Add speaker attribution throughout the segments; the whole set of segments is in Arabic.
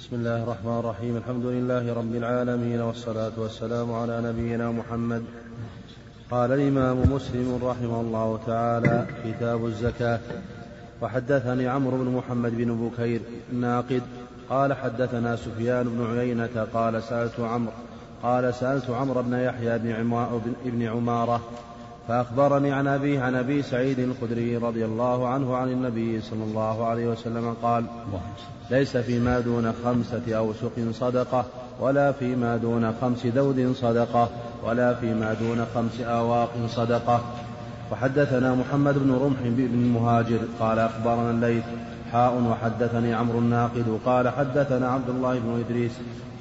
Speaker 1: بسم الله الرحمن الرحيم. الحمد لله رب العالمين والصلاة والسلام على نبينا محمد. قال الإمام مسلم رحمه الله تعالى كتاب الزكاة. وحدثني عمرو بن محمد بن بكير الناقد. قال حدثنا سفيان بن عيينة قال سألت عمرو قال سألت عمرو بن يحيى بن عمارة فأخبرني عن أبيه عن أبي سعيد الخدري رضي الله عنه عن النبي صلى الله عليه وسلم قال ليس فيما دون خمسة أوسق صدقة ولا فيما دون خمس دود صدقة ولا فيما دون خمس آواق صدقة. وحدثنا محمد بن رمح بن المهاجر قال أخبرنا الليث حاء وحدثني عمرو الناقد قال حدثنا عبد الله بن إدريس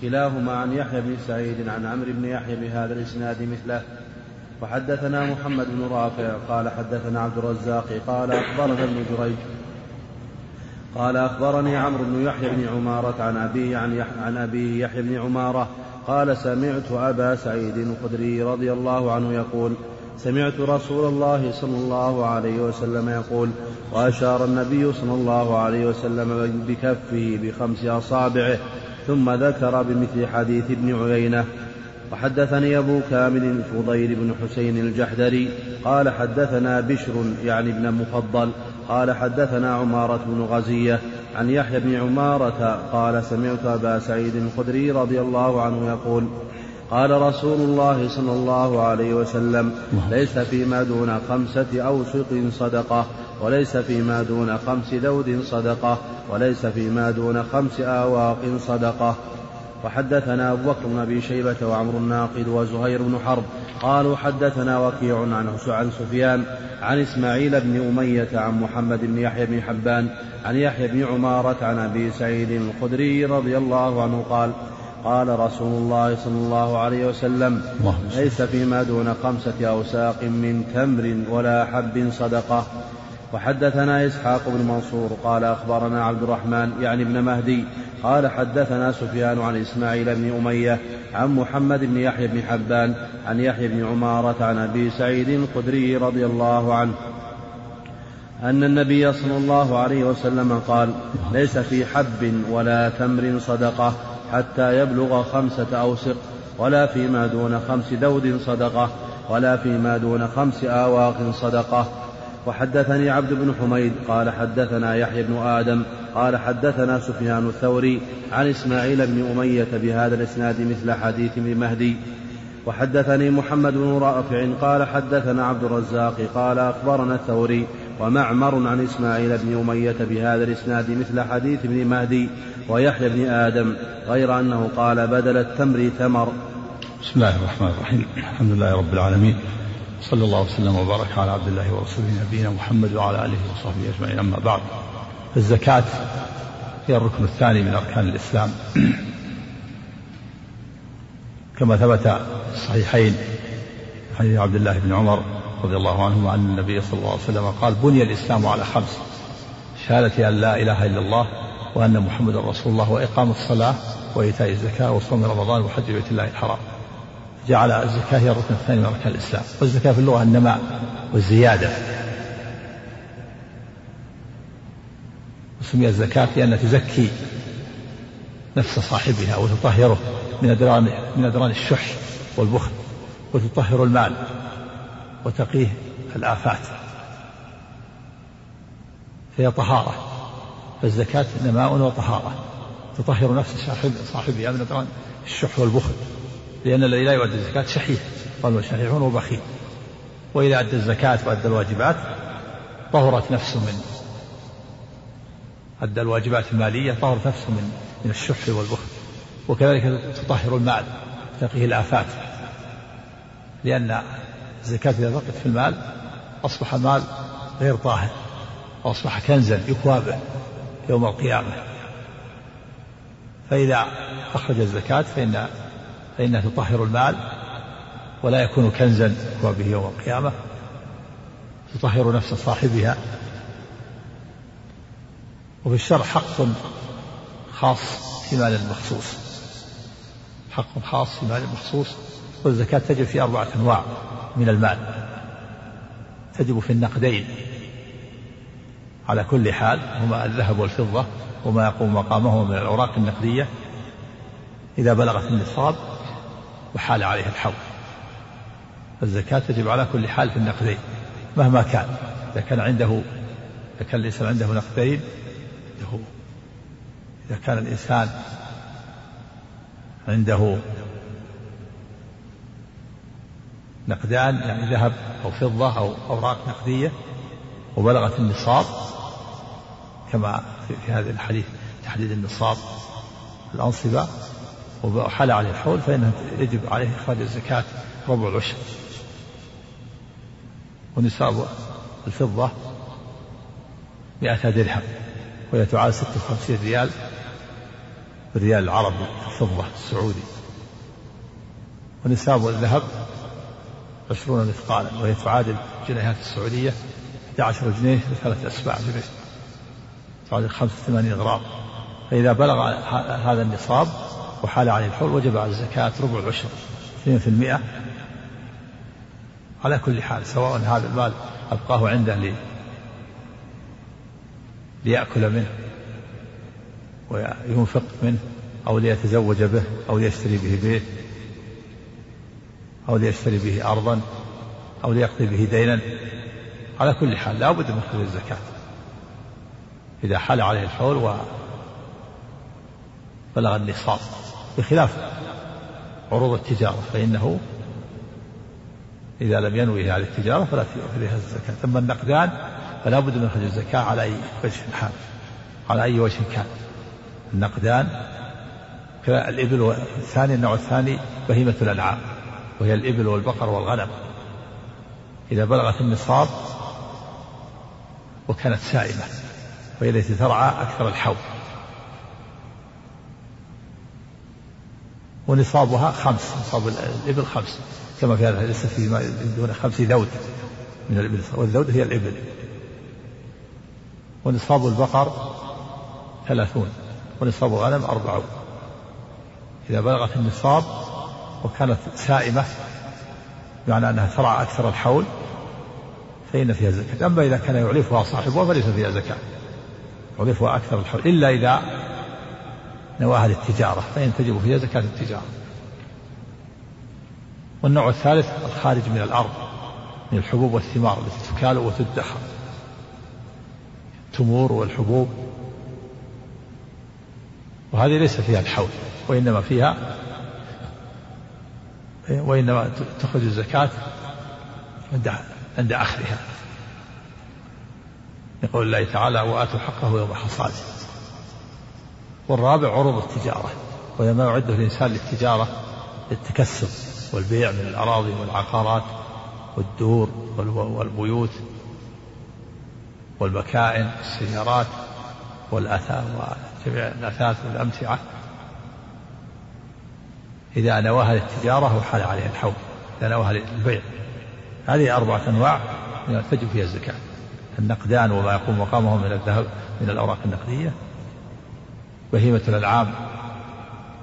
Speaker 1: كلاهما عن يحيى بن سعيد عن عمرو بن يحيى بهذا الإسناد مثله. وحدثنا محمد بن رافع قال حدثنا عبد الرزاق قال أخبرنا ابن جريج قال أخبرني عمرو بن يحيى بن عمارة عن أبيه عن, عن أبيه يحيى بن عمارة قال سمعت أبا سعيد الخدري رضي الله عنه يقول سمعت رسول الله صلى الله عليه وسلم يقول وأشار النبي صلى الله عليه وسلم بكفه بخمس أصابعه ثم ذكر بمثل حديث ابن عيينة وحدثني أبو كامل الفضيل بن حسين الجحدري قال حدثنا بشر يعني ابن مفضل قال حدثنا عمارة بن غزية عن يحيى بن عمارة قال سمعت أبا سعيد الخدري رضي الله عنه يقول قال رسول الله صلى الله عليه وسلم ليس فيما دون خمسة أوسق صدقة وليس فيما دون خمس ذود صدقة وليس فيما دون خمس آواق صدقة وحدثنا أبو بكر بن أبي شيبة وعمر الناقد وزهير بن حرب قالوا حدثنا وكيع عنه عن سفيان عن إسماعيل بن أمية عن محمد بن يحيى بن حبان عن يحيى بن عمارة عن أبي سعيد الخدري رضي الله عنه قال قال رسول الله صلى الله عليه وسلم ليس فيما دون خمسة أوساق من تمر ولا حب صدقة. وحدثنا إسحاق بن منصور قال أخبرنا عبد الرحمن يعني ابن مهدي قال حدثنا سفيان عن إسماعيل بن أمية عن محمد بن يحيى بن حبان عن يحيى بن عمارة عن أبي سعيد الخدري رضي الله عنه أن النبي صلى الله عليه وسلم قال ليس في حب ولا تمر صدقة حتى يبلغ خمسة أوسق ولا فيما دون خمس دود صدقة ولا فيما دون خمس آواق صدقة. وحدثني عبد بن حميد قال حدثنا يحيى بن آدم قال حدثنا سفيان الثوري عن إسماعيل بن أمية بهذا الإسناد مثل حديث ابن مهدي. وحدثني محمد بن رافع قال حدثنا عبد الرزاق قال أخبرنا الثوري ومعمر عن إسماعيل بن أمية بهذا الإسناد مثل حديث ابن مهدي ويحيى بن آدم غير أنه قال بدل التمر تمر
Speaker 2: بسم الله الرحمن الرحيم. الحمد لله رب العالمين. صلى الله وسلم وبارك على عبد الله ورسوله نبينا محمد وعلى آله وصحبه أجمعين. أما بعد الزكاة هي الركن الثاني من أركان الإسلام. كما ثبت في الصحيحين حديث عبد الله بن عمر رضي الله عنهما أن النبي صلى الله عليه وسلم قال بني الإسلام على خمس شهادة أن لا إله إلا الله وأن محمدا رسول الله وإقام الصلاة وإيتاء الزكاة وصوم رمضان وحج بيت الله الحرام. جعل الزكاة هي الركن الثاني من أركان الإسلام. والزكاة في اللغة النماء والزيادة. وسميت الزكاة لأنها تزكي نفس صاحبها وتطهره من أدران من أدران الشح والبخل وتطهر المال وتقيه الآفات. فهي طهارة. فالزكاة نماء وطهارة. تطهر نفس صاحب صاحبها من أدران الشح والبخل. لأن الذي لا يؤدي الزكاة شحيح قالوا شحيح وبخيل وإذا أدى الزكاة وأدى الواجبات طهرت نفسه من أدى الواجبات المالية طهرت نفسه من من الشح والبخل. وكذلك تطهر المال تقيه الآفات. لأن الزكاة إذا بقيت في المال أصبح المال غير طاهر وأصبح كنزا يكوى به يوم القيامة. فإذا أخرج الزكاة فإن فإنها تطهر المال ولا يكون كنزا يكوى به يوم القيامة. تطهر نفس صاحبها. وفي الشرع حق خاص في مال مخصوص حق خاص في مال مخصوص والزكاة تجب في أربعة أنواع من المال. تجب في النقدين. على كل حال هما الذهب والفضة وما يقوم مقامهما من الأوراق النقدية. إذا بلغت النصاب وحال عليه الحول فالزكاة تجب على كل حال في النقدين مهما كان إذا كان عنده إذا كان الإنسان عنده نقدين إذا كان الإنسان عنده نقدان يعني ذهب أو فضة أو أوراق نقدية وبلغت النصاب كما في هذا الحديث تحديد النصاب الأنصبة وحال عليه الحول فإنه يجب عليه إخراج الزكاة ربع العشر. ونصاب الفضة مئة درهم وهي تعادل ستة وخمسين ريال بالريال العربي الفضة السعودي. ونصاب الذهب عشرون مثقالا وهي تعادل جنيهات السعودية 11 جنيه لثلاث أسباع جنيه. تعادل 85 غرام. فإذا بلغ هذا النصاب وحال عليه الحول وجب على الزكاة ربع العشر 2% على كل حال سواء هذا المال أبقاه عنده لي ليأكل منه وينفق منه أو ليتزوج به أو ليشتري به بيت أو ليشتري به أرضا أو ليقضي به دينا. على كل حال لا بد من خروج الزكاة. إذا حال عليه الحول وبلغ النصاب. بخلاف عروض التجارة فإنه إذا لم ينوي هذه التجارة فلا فيها الزكاة. أما النقدان فلا بد من خروج الزكاة على أي وجه حال على أي وجه كان. النقدان الإبل الثاني النوع الثاني بهيمة الأنعام وهي الإبل والبقر والغنم. إذا بلغت النصاب وكانت سائمة وهي التي ترعى أكثر الحول ونصابها خمس نصاب الإبل خمس. كما في هذا ليس في دون خمس ذود من الإبل. والذود هي الإبل. ونصاب البقر ثلاثون ونصاب الغنم أربعون. إذا بلغت النصاب وكانت سائمة بمعنى أنها ترعى أكثر الحول فإن فيها زكاة. أما إذا كان يعلفها صاحبها فليس فيها زكاة. يعلفها أكثر الحول. إلا إذا نواها للتجارة فإن تجب فيها زكاة التجارة. والنوع الثالث الخارج من الأرض من الحبوب والثمار التي تكال وتدخر التمور والحبوب. وهذه ليس فيها الحول وإنما فيها وإنما تخرج الزكاة عند عند أخذها. يقول الله تعالى وآتوا حقه يوم حصاده. والرابع عروض التجارة وهي ما يعده الإنسان للتجارة للتكسب والبيع من الأراضي والعقارات والدور والبيوت والمكائن السيارات والأثاث وجميع الأثاث والأمتعة. إذا نواها للتجارة وحال عليها الحول إذا نواها للبيع. هذه أربعة أنواع تجب فيها الزكاة. النقدان وما يقوم مقامه من الذهب من الأوراق النقدية. بهيمة الأنعام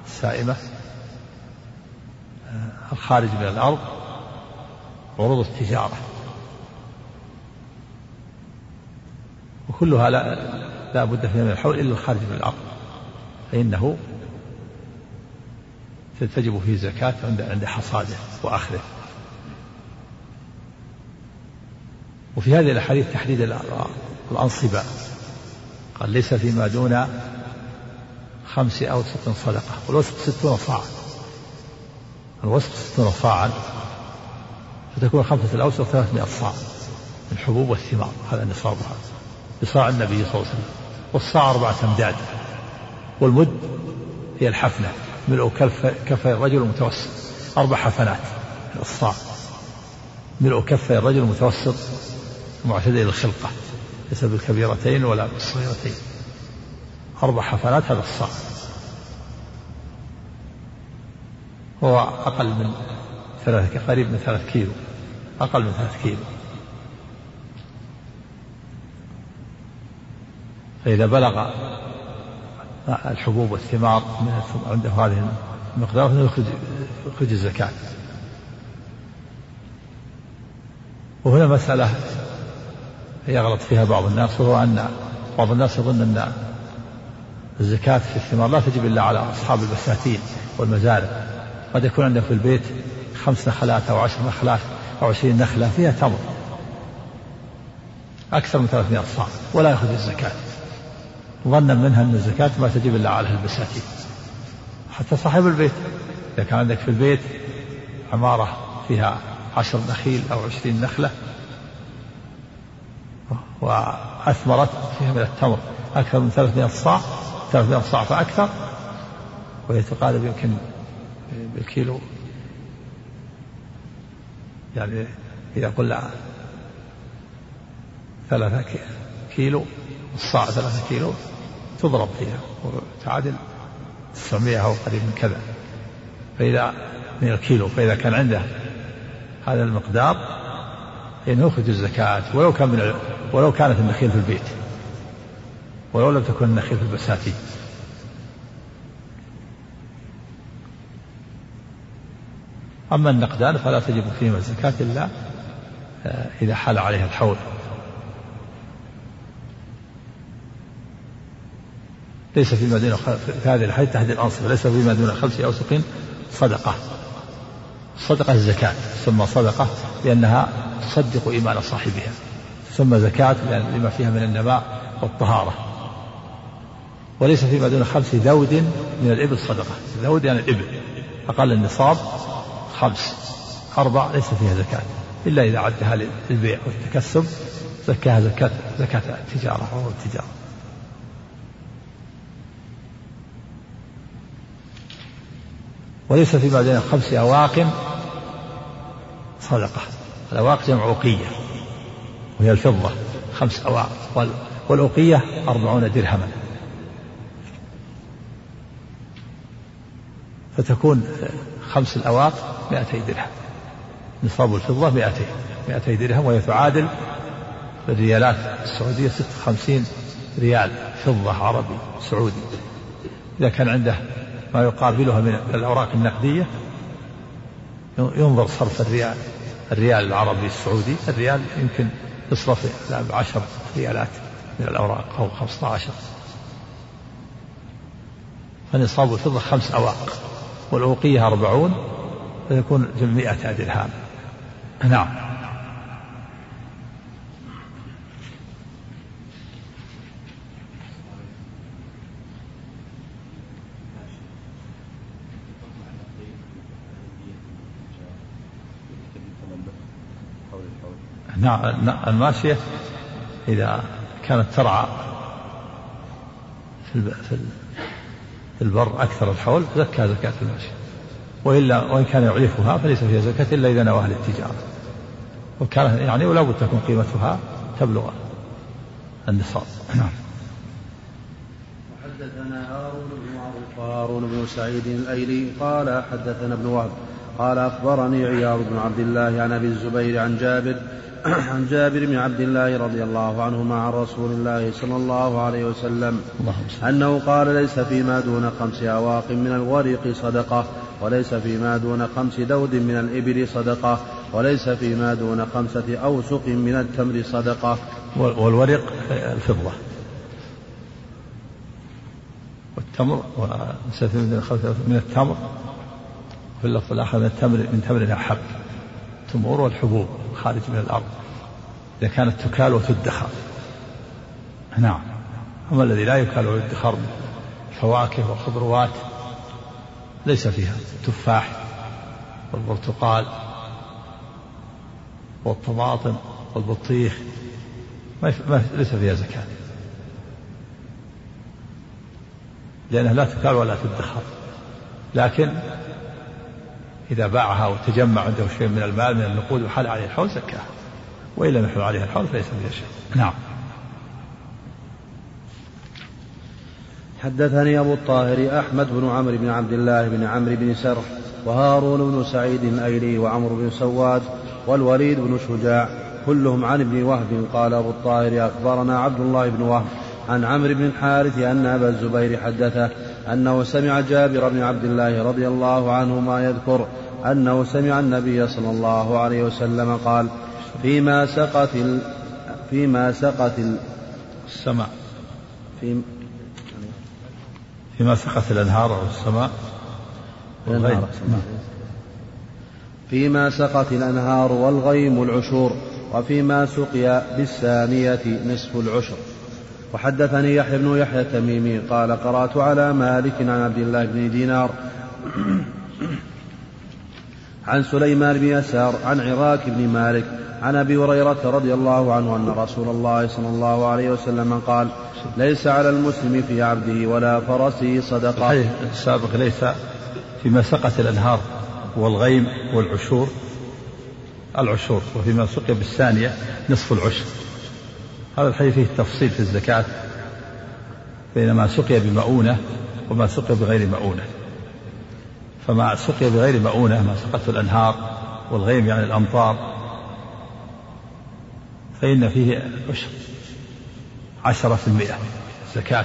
Speaker 2: السائمة الخارج من الأرض عروض التجارة. وكلها لا, لا بد فيها من الحول إلا الخارج من الأرض. فإنه تجب فيه زكاة عند عند حصاده وأخذه. وفي هذه الأحاديث تحديد الأنصبة. قال ليس فيما دون خمس أوسط صدقة. والوسط ستون صاعا الوسط ستون صاعا فتكون خمسة الأوسط ثلاثمائة صاع. من الحبوب والثمار هذا نصابها بصاع النبي صلى الله عليه وسلم. والصاع أربعة أمداد. والمد هي الحفنة. ملء كف كفي الرجل المتوسط. أربع حفنات. الصاع. ملء كفي الرجل المتوسط. معتدل الخلقة ليس بالكبيرتين ولا بالصغيرتين. أربع حفنات هذا الصاع هو أقل من ثلاثة قريب من ثلاث كيلو. أقل من ثلاث كيلو. فإذا بلغ الحبوب والثمار من عنده هذه المقدار يخرج الزكاة. وهنا مسألة يغلط فيها بعض الناس وهو أن بعض الناس يظن أن الزكاة في الثمار لا تجب إلا على أصحاب البساتين والمزارع. قد يكون عندك في البيت خمس نخلات أو عشر نخلات أو عشرين نخلة فيها تمر. أكثر من 300 صاع ولا يأخذ الزكاة. ظنا منها أن الزكاة ما تجب إلا على البساتين. حتى صاحب البيت. إذا كان عندك في البيت عمارة فيها عشر نخيل أو عشرين نخلة وأثمرت فيها من التمر أكثر من 300 صاع 300 صاع فأكثر وهي تقارب يمكن بالكيلو. يعني إذا قلنا ثلاثة كيلو الصاع ثلاثة كيلو تضرب فيها وتعادل 900 أو قريب من كذا. فإذا من الكيلو فإذا كان عنده هذا المقدار فإنه يخرج الزكاة ولو كان من ولو كانت النخيل في البيت. ولو لم تكن النخيل في البساتين. أما النقدان فلا تجب فيهما الزكاة إلا آه، إذا حال عليها الحول. ليس فيما دون في هذه الحديث تحديد الأنصبة ليس فيما دون خمس أوسق صدقة. صدقة الزكاة ثم صدقة لأنها تصدق إيمان صاحبها ثم زكاة لما فيها من النماء والطهارة. وليس فيما دون خمس ذود من الإبل صدقة. ذود يعني الإبل. أقل النصاب خمس. أربع ليس فيها زكاة. إلا إذا عدها للبيع والتكسب زكاها زكاة زكاة التجارة وهو التجارة. وليس فيما بين خمس أواق صدقة. الأواق جمع أوقية وهي الفضة خمس أواق والأوقية أربعون درهما. فتكون خمس الأواق مائتي درهم. نصاب الفضة مائتي مائتي درهم وهي تعادل الريالات السعودية ست خمسين ريال فضة عربي سعودي. إذا كان عنده ما يقابلها من الأوراق النقدية ينظر صرف الريال الريال العربي السعودي الريال يمكن يصرف بعشر ريالات من الأوراق أو خمسة عشر. فنصاب الفضة خمس أواق. والأوقية أربعون فيكون مئة درهم نعم. نعم الماشية إذا كانت ترعى في البر أكثر الحول زكى زكاة الماشية وإلا وإن كان يعرفها فليس فيها زكاة إلا إذا نواها للتجارة. وكان يعني ولا بد تكون قيمتها تبلغ النصاب. نعم.
Speaker 1: حدثنا هارون بن معروف هارون بن سعيد الأيلي قال حدثنا ابن وهب قال أخبرني عياض بن عبد الله عن أبي الزبير عن جابر عن جابر بن عبد الله رضي الله عنهما عن رسول الله صلى الله عليه وسلم أنه قال ليس فيما دون خمس أواق من الورق صدقة وليس فيما دون خمس دود من الإبل صدقة وليس فيما دون خمسة أوسق من التمر صدقة.
Speaker 2: والورق الفضة. والتمر من التمر في اللفظ الآخر من التمر من تمر الحب التمور والحبوب. خارج من الأرض. إذا كانت تكال وتدخر. نعم. أما الذي لا يكال ويدخر الفواكه والخضروات ليس فيها. التفاح والبرتقال والطماطم والبطيخ ما ليس فيها زكاة. لأنها لا تكال ولا تدخر. لكن إذا باعها وتجمع عنده شيء من المال من النقود وحال عليه الحول زكاه وإن لم يحول عليها الحول فليس فيها شيء نعم.
Speaker 1: حدثني أبو الطاهر أحمد بن عمرو بن عبد الله بن عمرو بن سر وهارون بن سعيد الأيلي وعمرو بن سواد والوليد بن شجاع كلهم عن ابن وهب قال أبو الطاهر أخبرنا عبد الله بن وهب عن عمرو بن الحارث أن أبا الزبير حدثه أنه سمع جابر بن عبد الله رضي الله عنهما يذكر أنه سمع النبي صلى الله عليه وسلم قال فيما سقت فيما سقت
Speaker 2: السماء.
Speaker 1: في
Speaker 2: فيما سقت الأنهار أو السماء. والغيم.
Speaker 1: فيما سقت الأنهار والغيم العشور وفيما سقي بالثانية نصف العشر. وحدثني يحيى بن يحيى التميمي قال قرأت على مالك عن عبد الله بن دينار عن سليمان بن يسار عن عراك بن مالك عن أبي هريرة رضي الله عنه أن رسول الله صلى الله عليه وسلم قال ليس على المسلم في عبده ولا فرسه صدقة.
Speaker 2: الحديث السابق ليس فيما سقت الأنهار والغيم والعشور العشور وفيما سقي بالثانية نصف العشر. هذا الحديث فيه تفصيل في الزكاة بين ما سقي بمؤونة وما سقي بغير مؤونة. فما سقي بغير مؤونة ما سقته الأنهار والغيم يعني الأمطار فإن فيه عشر عشرة في المئة زكاة.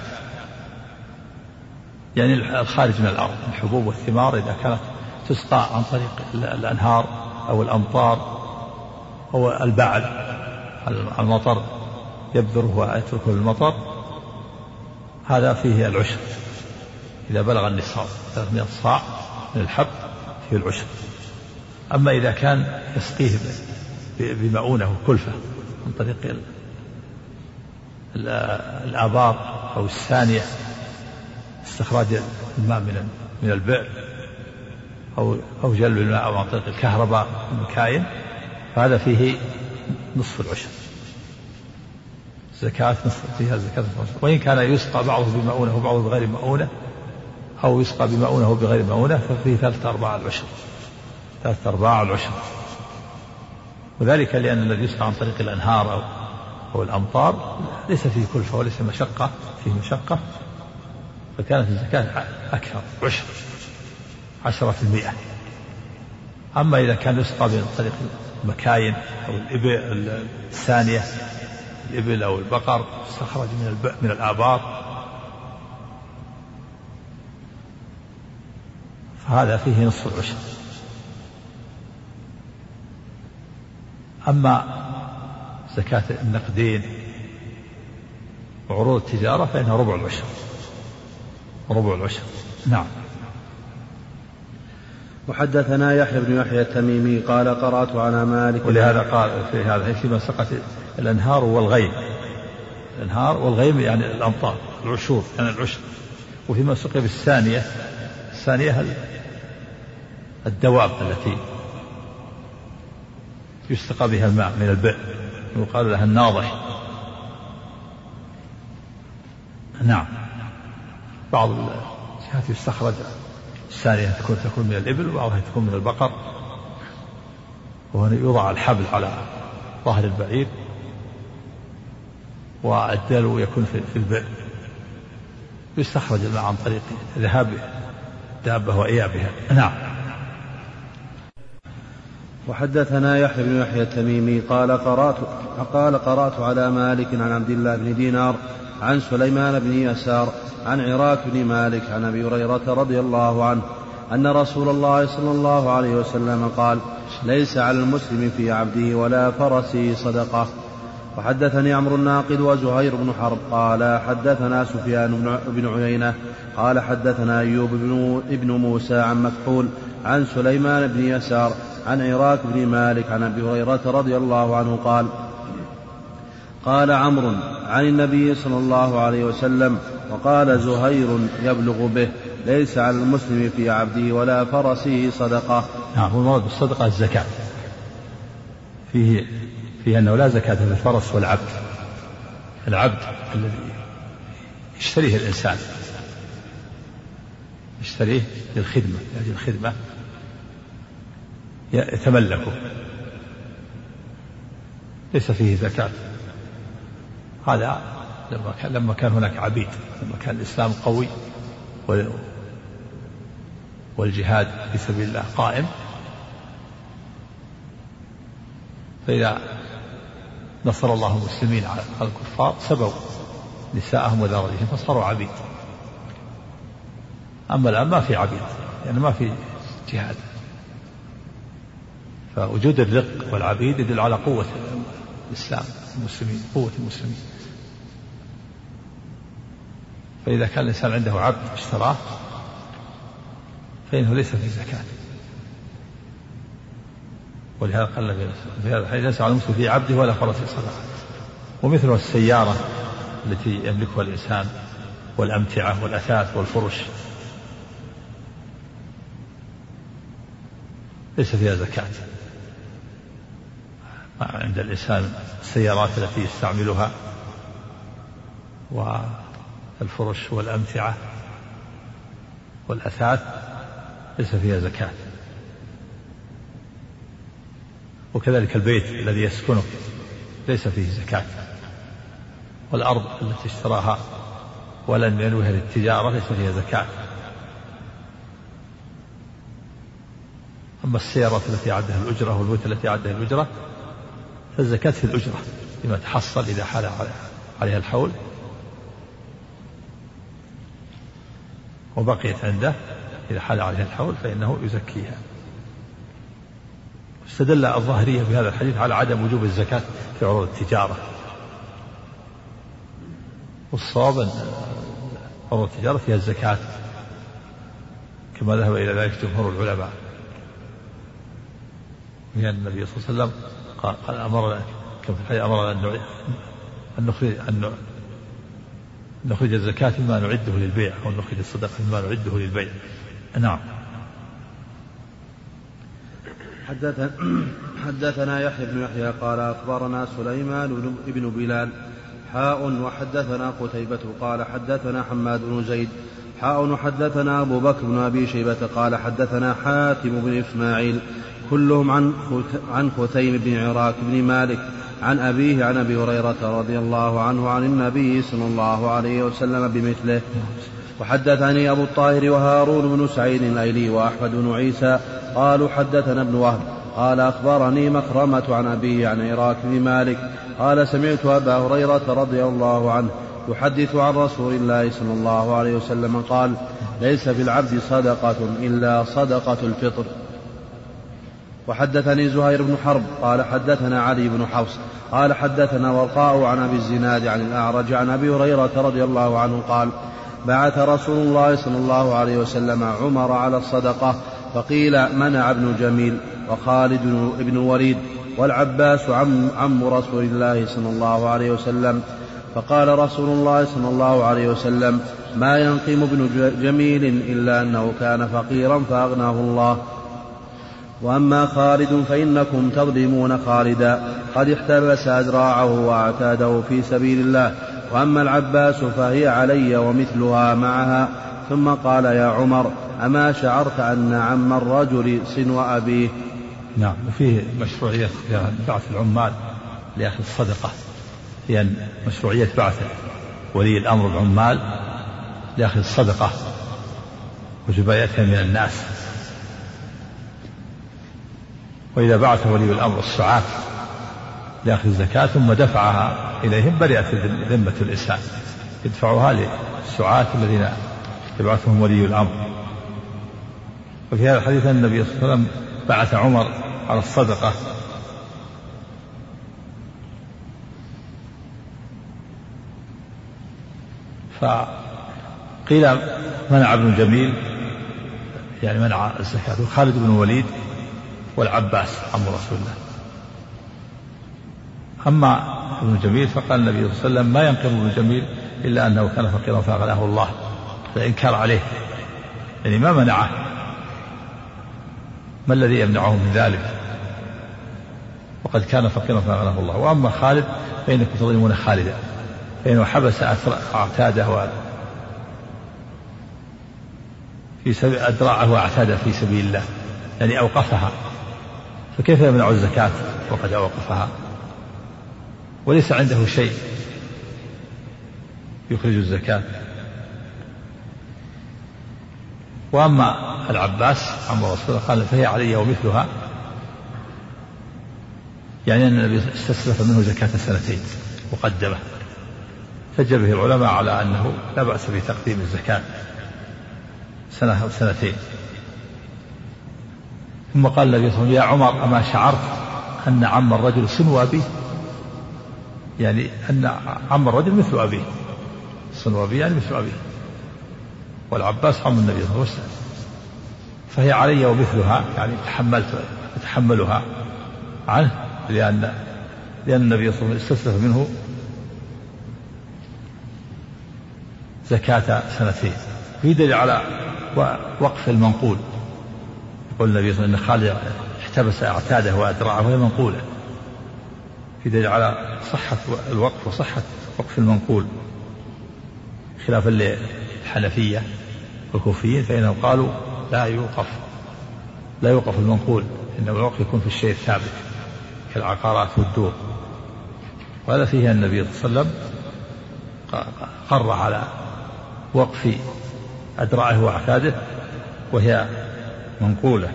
Speaker 2: يعني الخارج من الأرض الحبوب والثمار إذا كانت تسقى عن طريق الأنهار أو الأمطار أو البعل المطر. يبذره ويتركه المطر هذا فيه العشر. إذا بلغ النصاب 300 صاع من الحب فيه العشر. أما إذا كان يسقيه بمؤونة وكلفة من طريق الآبار أو الثانية استخراج الماء من من البئر أو أو جلب الماء عن طريق الكهرباء المكاين فهذا فيه نصف العشر. زكاة فيها زكاة العشر وإن كان يسقى بعضه بمؤونة وبعضه بغير مؤونة أو يسقى بمؤونة وبغير مؤونة ففيه ثلاثة أرباع العشر. ثلاثة أرباع العشر. وذلك لأن الذي يسقى عن طريق الأنهار أو أو الأمطار ليس فيه كلفة وليس مشقة فيه مشقة. فكانت الزكاة أكثر عشر. عشرة في المئة. أما إذا كان يسقى من طريق المكاين أو الإبل الثانية الإبل أو البقر استخرج من من الآبار فهذا فيه نصف العشر. أما زكاة النقدين وعروض التجارة فإنها ربع العشر. ربع العشر. نعم.
Speaker 1: وحدثنا يحيى بن يحيى التميمي قال قرأت على مالك.
Speaker 2: ولهذا قال في هذا فيما سقط الأنهار والغيم. الأنهار والغيم يعني الأمطار العشور يعني العشر وفيما سقي بالثانية الثانية الدواب التي يستقى بها الماء من البئر ويقال لها الناضح. نعم. بعض الجهات يستخرج الثانية تكون تكون من الإبل وبعضها تكون من البقر. وهنا يوضع الحبل على ظهر البعير. والدلو يكون في البئر. يستخرج الماء عن طريق ذهاب دابة وإيابها نعم.
Speaker 1: وحدثنا يحيى بن يحيى التميمي قال قرأت قال قرأت على مالك عن عبد الله بن دينار عن سليمان بن يسار عن عراك بن مالك عن أبي هريرة رضي الله عنه أن رسول الله صلى الله عليه وسلم قال ليس على المسلم في عبده ولا فرسه صدقة. وحدثني عمرو الناقد وزهير بن حرب قال حدثنا سفيان بن عيينة قال حدثنا أيوب بن ابن موسى عن مكحول عن سليمان بن يسار عن عراك بن مالك عن أبي هريرة رضي الله عنه قال قال عمرو عن النبي صلى الله عليه وسلم وقال زهير يبلغ به ليس على المسلم في عبده ولا فرسه صدقة.
Speaker 2: نعم المراد بالصدقة الزكاة. فيه فيه أنه لا زكاة في الفرس والعبد. العبد الذي يشتريه الإنسان. يشتريه للخدمة. لاجل الخدمة يتملكه ليس فيه زكاة. هذا لما كان لما كان هناك عبيد لما كان الإسلام قوي والجهاد في سبيل الله قائم فإذا نصر الله المسلمين على الكفار سبوا نساءهم وذراريهم فصاروا عبيد. أما الآن ما في عبيد يعني ما في جهاد فوجود الرق والعبيد يدل على قوة الإسلام المسلمين قوة المسلمين. فإذا كان الإنسان عنده عبد اشتراه فإنه ليس فيه زكاة. ولهذا قال في هذا الحديث ليس على المسلم في عبده ولا فرسه صدقة ومثل السيارة التي يملكها الإنسان والأمتعة والأثاث والفرش. ليس فيها زكاة. عند الإنسان السيارات التي يستعملها والفرش والأمتعة والأثاث ليس فيها زكاة. وكذلك البيت الذي يسكنه ليس فيه زكاة. والأرض التي اشتراها ولم ينوها للتجارة ليس فيها زكاة. أما السيارات التي عدها الأجرة والبيوت التي عدها الأجرة فالزكاة في الأجرة لما تحصل إذا حال عليها الحول. وبقيت عنده إذا حال عليها الحول فإنه يزكيها. استدل الظاهرية بهذا الحديث على عدم وجوب الزكاة في عروض التجارة. والصواب أن عروض التجارة فيها الزكاة كما ذهب إلى ذلك جمهور العلماء. لأن النبي صلى الله عليه وسلم قال, قال أمرنا كما في الحديث أمرنا أن نخرج أن نخرج الزكاة مما نعده للبيع أو نخرج الصدقة مما نعده للبيع. نعم.
Speaker 1: حدثنا حدثنا يحيى بن يحيى قال أخبرنا سليمان بن بلال حاء وحدثنا قتيبة قال حدثنا حماد بن زيد حاء وحدثنا أبو بكر بن أبي شيبة قال حدثنا حاتم بن إسماعيل كلهم عن عن خثيم بن عراك بن مالك عن أبيه عن أبي هريرة رضي الله عنه عن النبي صلى الله عليه وسلم بمثله. وحدثني أبو الطاهر وهارون بن سعيد الأيلي وأحمد بن عيسى قالوا حدثنا ابن وهب قال أخبرني مخرمة عن أبيه عن عراك بن مالك قال سمعت أبا هريرة رضي الله عنه يحدث عن رسول الله صلى الله عليه وسلم قال ليس في العبد صدقة إلا صدقة الفطر. وحدثني زهير بن حرب قال حدثنا علي بن حفص قال حدثنا ورقاء عن أبي الزناد عن الأعرج عن أبي هريرة رضي الله عنه قال بعث رسول الله صلى الله عليه وسلم عمر على الصدقة فقيل منع ابن جميل وخالد بن وليد والعباس عم, عم رسول الله صلى الله عليه وسلم. فقال رسول الله صلى الله عليه وسلم ما ينقم ابن جميل إلا أنه كان فقيرا فأغناه الله. وأما خالد فإنكم تظلمون خالدا. قد احتبس أذراعه وأعتاده في سبيل الله. وأما العباس فهي علي ومثلها معها. ثم قال يا عمر أما شعرت أن عم الرجل صنو أبيه
Speaker 2: نعم وفيه مشروعية بعث العمال لأخذ الصدقة هي مشروعية بعث ولي الأمر العمال لأخذ الصدقة وجبايتها من الناس. وإذا بعث ولي الأمر السعاة لأخذ الزكاة ثم دفعها إليهم برئت ذمة الإنسان. يدفعها للسعاة الذين يبعثهم ولي الأمر. وفي هذا الحديث أن النبي صلى الله عليه وسلم بعث عمر على الصدقة. فقيل منع ابن جميل يعني منع الزكاة وخالد بن الوليد والعباس عم رسول الله. أما ابن جميل فقال النبي صلى الله عليه وسلم ما ينقم ابن جميل إلا أنه كان فقيرا فأغناه الله. فإنكار عليه يعني ما منعه. ما الذي يمنعه من ذلك؟ وقد كان فقيرا فأغناه الله. وأما خالد فإنكم تظلمون خالدا فإنه حبس أعتاده في سبيل أدراعه وأعتاده في سبيل الله يعني أوقفها. فكيف يمنع الزكاة؟ وقد أوقفها. وليس عنده شيء يخرج الزكاة. وأما العباس عم رسول الله قال فهي علي ومثلها. يعني أن النبي استسلف منه زكاة سنتين مقدمة. فجر به العلماء على أنه لا بأس بتقديم الزكاة سنة أو سنتين. ثم قال النبي صلى الله عليه وسلم يا عمر أما شعرت أن عم الرجل سنو أبيه يعني أن عم الرجل مثل أبيه. صن أبيه يعني مثل أبيه. والعباس عم النبي صلى الله عليه وسلم. فهي علي ومثلها يعني تحملت أتحملها عنه لأن لأن النبي صلى الله عليه وسلم استسلف منه زكاة سنتين. في دليل على وقف المنقول. يقول النبي صلى الله عليه وسلم إن خالد احتبس أعتاده وأدرعه وهي منقولة. في دليل على صحة الوقف وصحة وقف المنقول. خلافا للحنفية والكوفيين فإنهم قالوا لا يوقف لا يوقف المنقول إنما الوقف يكون في الشيء الثابت كالعقارات والدور. وهذا فيه النبي صلى الله عليه وسلم قر على وقف أدرعه وأعتاده وهي منقولة.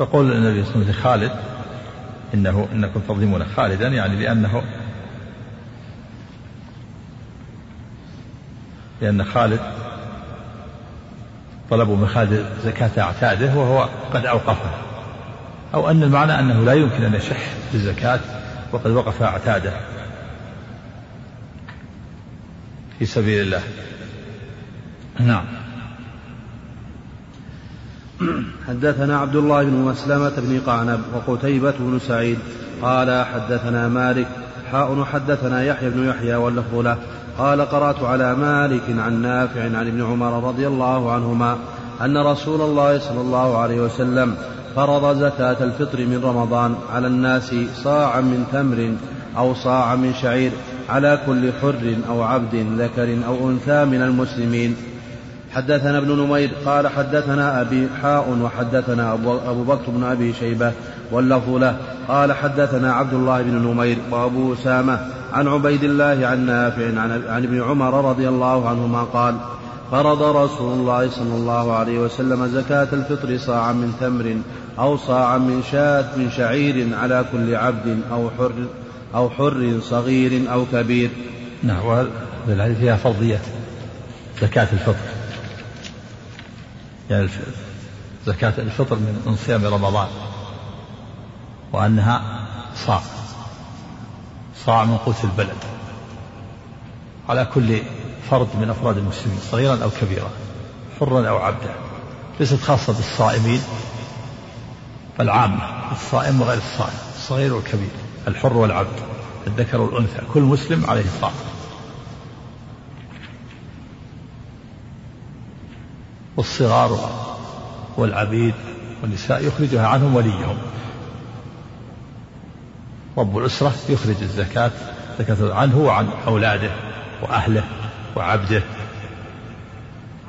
Speaker 2: فقول النبي صلى الله عليه وسلم خالد إنه إنكم تظلمون خالدا يعني لأنه لأن خالد طلبوا من خالد زكاة أعتاده وهو قد أوقفها أو أن المعنى أنه لا يمكن أن يشح بالزكاة وقد وقف أعتاده في سبيل الله. نعم.
Speaker 1: حدثنا عبد الله بن مسلمة بن قعنب وقتيبة بن سعيد قال حدثنا مالك حاء حدثنا يحيى بن يحيى واللفظ له قال قرأت على مالك عن نافع عن ابن عمر رضي الله عنهما أن رسول الله صلى الله عليه وسلم فرض زكاة الفطر من رمضان على الناس صاعا من تمر أو صاعا من شعير على كل حر أو عبد ذكر أو أنثى من المسلمين. حدثنا ابن نمير قال حدثنا أبي حاء وحدثنا أبو بكر بن أبي شيبة واللفظ له قال حدثنا عبد الله بن نمير وأبو أسامة عن عبيد الله عن نافع عن ابن عمر رضي الله عنهما قال فرض رسول الله صلى الله عليه وسلم زكاة الفطر صاعا من تمر أو صاعا من شاة من شعير على كل عبد أو حر أو حر صغير أو كبير.
Speaker 2: نعم وهذا فيها فرضية زكاة الفطر. يعني زكاة الفطر من صيام رمضان وأنها صاع صاع من قوت البلد. على كل فرد من أفراد المسلمين صغيرا أو كبيرا حرا أو عبدا. ليست خاصة بالصائمين بل عامة الصائم وغير الصائم الصغير والكبير الحر والعبد الذكر والأنثى كل مسلم عليه صاع والصغار والعبيد والنساء يخرجها عنهم وليهم. رب الأسرة يخرج الزكاة زكاة عنه وعن أولاده وأهله وعبده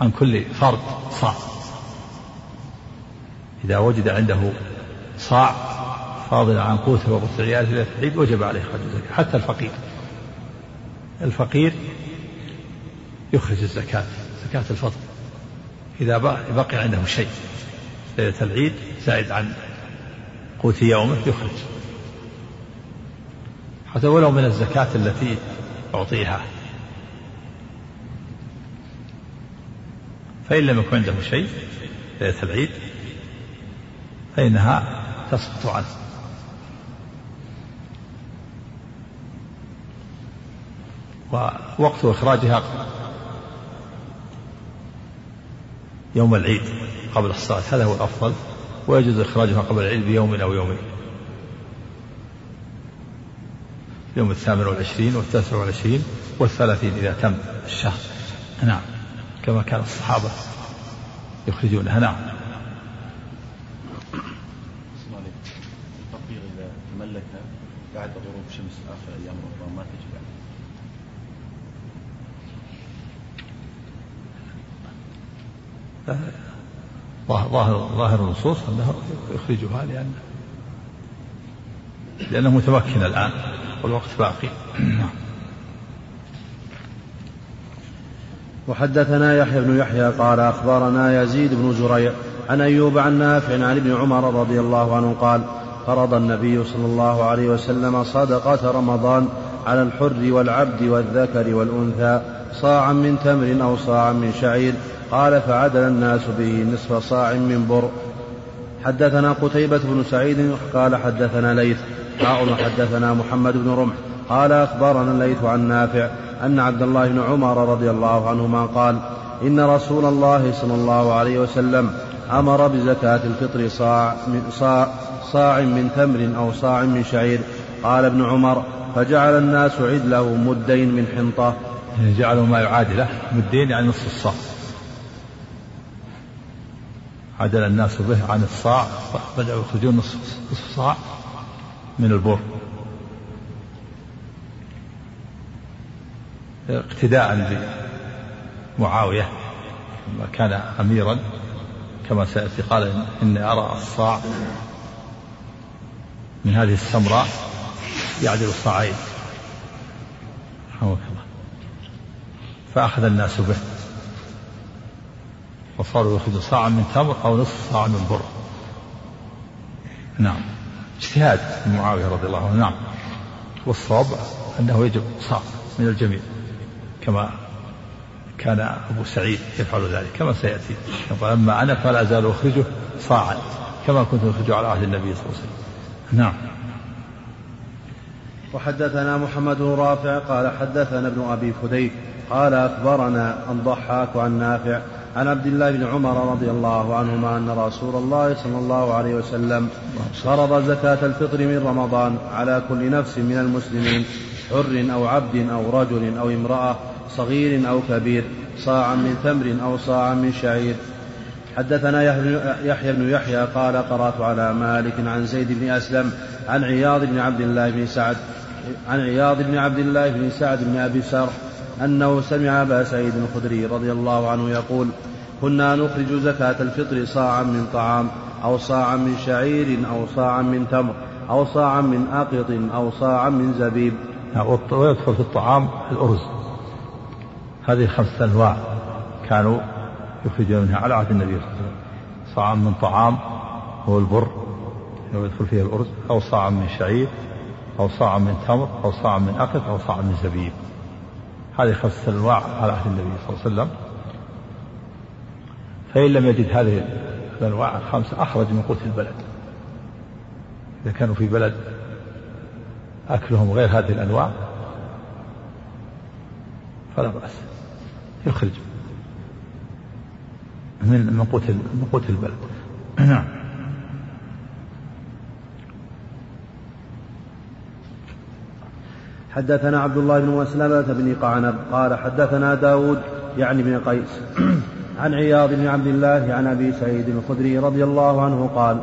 Speaker 2: عن كل فرد صاع. إذا وجد عنده صاع فاضلا عن قوته وقوت عياله العيد وجب عليه إخراج الزكاة. حتى الفقير. الفقير يخرج الزكاة زكاة الفطر إذا بقي عنده شيء. ليلة العيد زائد عن قوت يومه يخرج. حتى ولو من الزكاة التي أعطيها. فإن لم يكن عنده شيء ليلة العيد فإنها تسقط عنه. ووقت إخراجها يوم العيد قبل الصلاة. هذا هو الأفضل. ويجوز إخراجها قبل العيد بيوم أو يومين. يوم الثامن والعشرين والتاسع والعشرين والثلاثين إذا تم الشهر. نعم. كما كان الصحابة يخرجونها. نعم
Speaker 3: الفقير إذا تملكها بعد غروب شمس آخر أيام رمضان ما تجب
Speaker 2: ظاهر ظاهر النصوص أنه يخرجها لأن لأنه متمكن الآن والوقت باقي.
Speaker 1: وحدثنا يحيى بن يحيى قال أخبرنا يزيد بن زريع عن أيوب عن نافع عن ابن عمر رضي الله عنه قال فرض النبي صلى الله عليه وسلم صدقة رمضان على الحر والعبد والذكر والأنثى صاعا من تمر أو صاعا من شعير. قال فعدل الناس به نصف صاع من بر. حدثنا قتيبة بن سعيد قال حدثنا ليث. حاء حدثنا محمد بن رمح. قال أخبرنا الليث عن نافع أن عبد الله بن عمر رضي الله عنهما قال إن رسول الله صلى الله عليه وسلم أمر بزكاة الفطر صاع من صاع, صاع من تمر أو صاع من شعير. قال ابن عمر فجعل الناس عدله مدين من حنطة.
Speaker 2: جعلوا ما يعادله مدين يعني نصف الصاع. عدل الناس به عن الصاع بدأوا يخرجون نصف صاع من البر اقتداء بمعاوية لما كان أميرا كما سيأتي قال إني أرى الصاع من هذه السمراء. يعدل الصاعين رحمك الله. فأخذ الناس به. وصاروا يأخذوا صاعا من تمر أو نصف صاع من بر. نعم. اجتهاد معاوية رضي الله عنه. نعم. والصواب أنه يجب صاع من الجميع. كما كان أبو سعيد يفعل ذلك. كما سيأتي. أما أنا فلا أزال أخرجه صاعا. كما كنت أخرجه على عهد النبي صلى الله عليه وسلم. نعم.
Speaker 1: وحدثنا محمد بن رافع قال حدثنا ابن أبي فديك قال أخبرنا الضحاك عن نافع عن عبد الله بن عمر رضي الله عنهما أن رسول الله صلى الله عليه وسلم فرض زكاة الفطر من رمضان على كل نفس من المسلمين حر أو عبد أو رجل أو امرأة صغير أو كبير صاعا من تمر أو صاعا من شعير. حدثنا يحيى بن يحيى قال قرأت على مالك عن زيد بن أسلم عن عياض بن عبد الله بن سعد عن عياض بن عبد الله بن سعد بن أبي سرح أنه سمع أبا سعيد الخدري رضي الله عنه يقول كنا نخرج زكاة الفطر صاعا من طعام أو صاعا من شعير أو صاعا من تمر أو صاعا من أقط أو صاعا من زبيب.
Speaker 2: ويدخل في الطعام الأرز. هذه خمسة أنواع كانوا يخرجون منها على عهد النبي صلى الله عليه وسلم. صاعا من طعام هو البر يدخل فيه الأرز أو صاعا من شعير أو صاعا من تمر أو صاعا من أقط أو صاعا من زبيب. هذه خمسة أنواع على عهد النبي صلى الله عليه وسلم. فإن لم يجد هذه الأنواع الخمسة أخرج من قوت البلد. إذا كانوا في بلد أكلهم غير هذه الأنواع فلا بأس. يخرج من من قوت من قوت البلد. نعم.
Speaker 1: حدثنا عبد الله بن مسلمة بن قعنب قال حدثنا داود يعني بن قيس. عن عياض بن عبد الله عن أبي سعيد الخدري رضي الله عنه قال